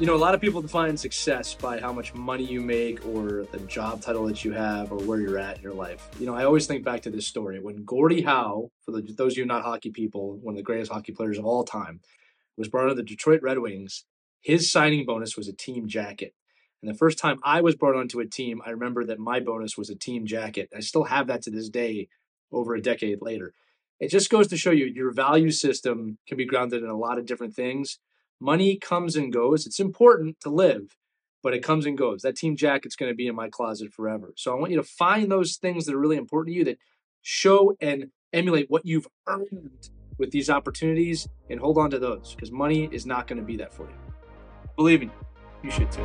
You know, a lot of people define success by how much money you make or the job title that you have or where you're at in your life. You know, I always think back to this story when Gordie Howe, for the, those of you not hockey people, one of the greatest hockey players of all time, was brought on the Detroit Red Wings. His signing bonus was a team jacket. And the first time I was brought onto a team, I remember that my bonus was a team jacket. I still have that to this day, over a decade later. It just goes to show you your value system can be grounded in a lot of different things money comes and goes. It's important to live, but it comes and goes. That team jacket's going to be in my closet forever. So I want you to find those things that are really important to you that show and emulate what you've earned with these opportunities and hold on to those because money is not going to be that for you. Believe me, you should too.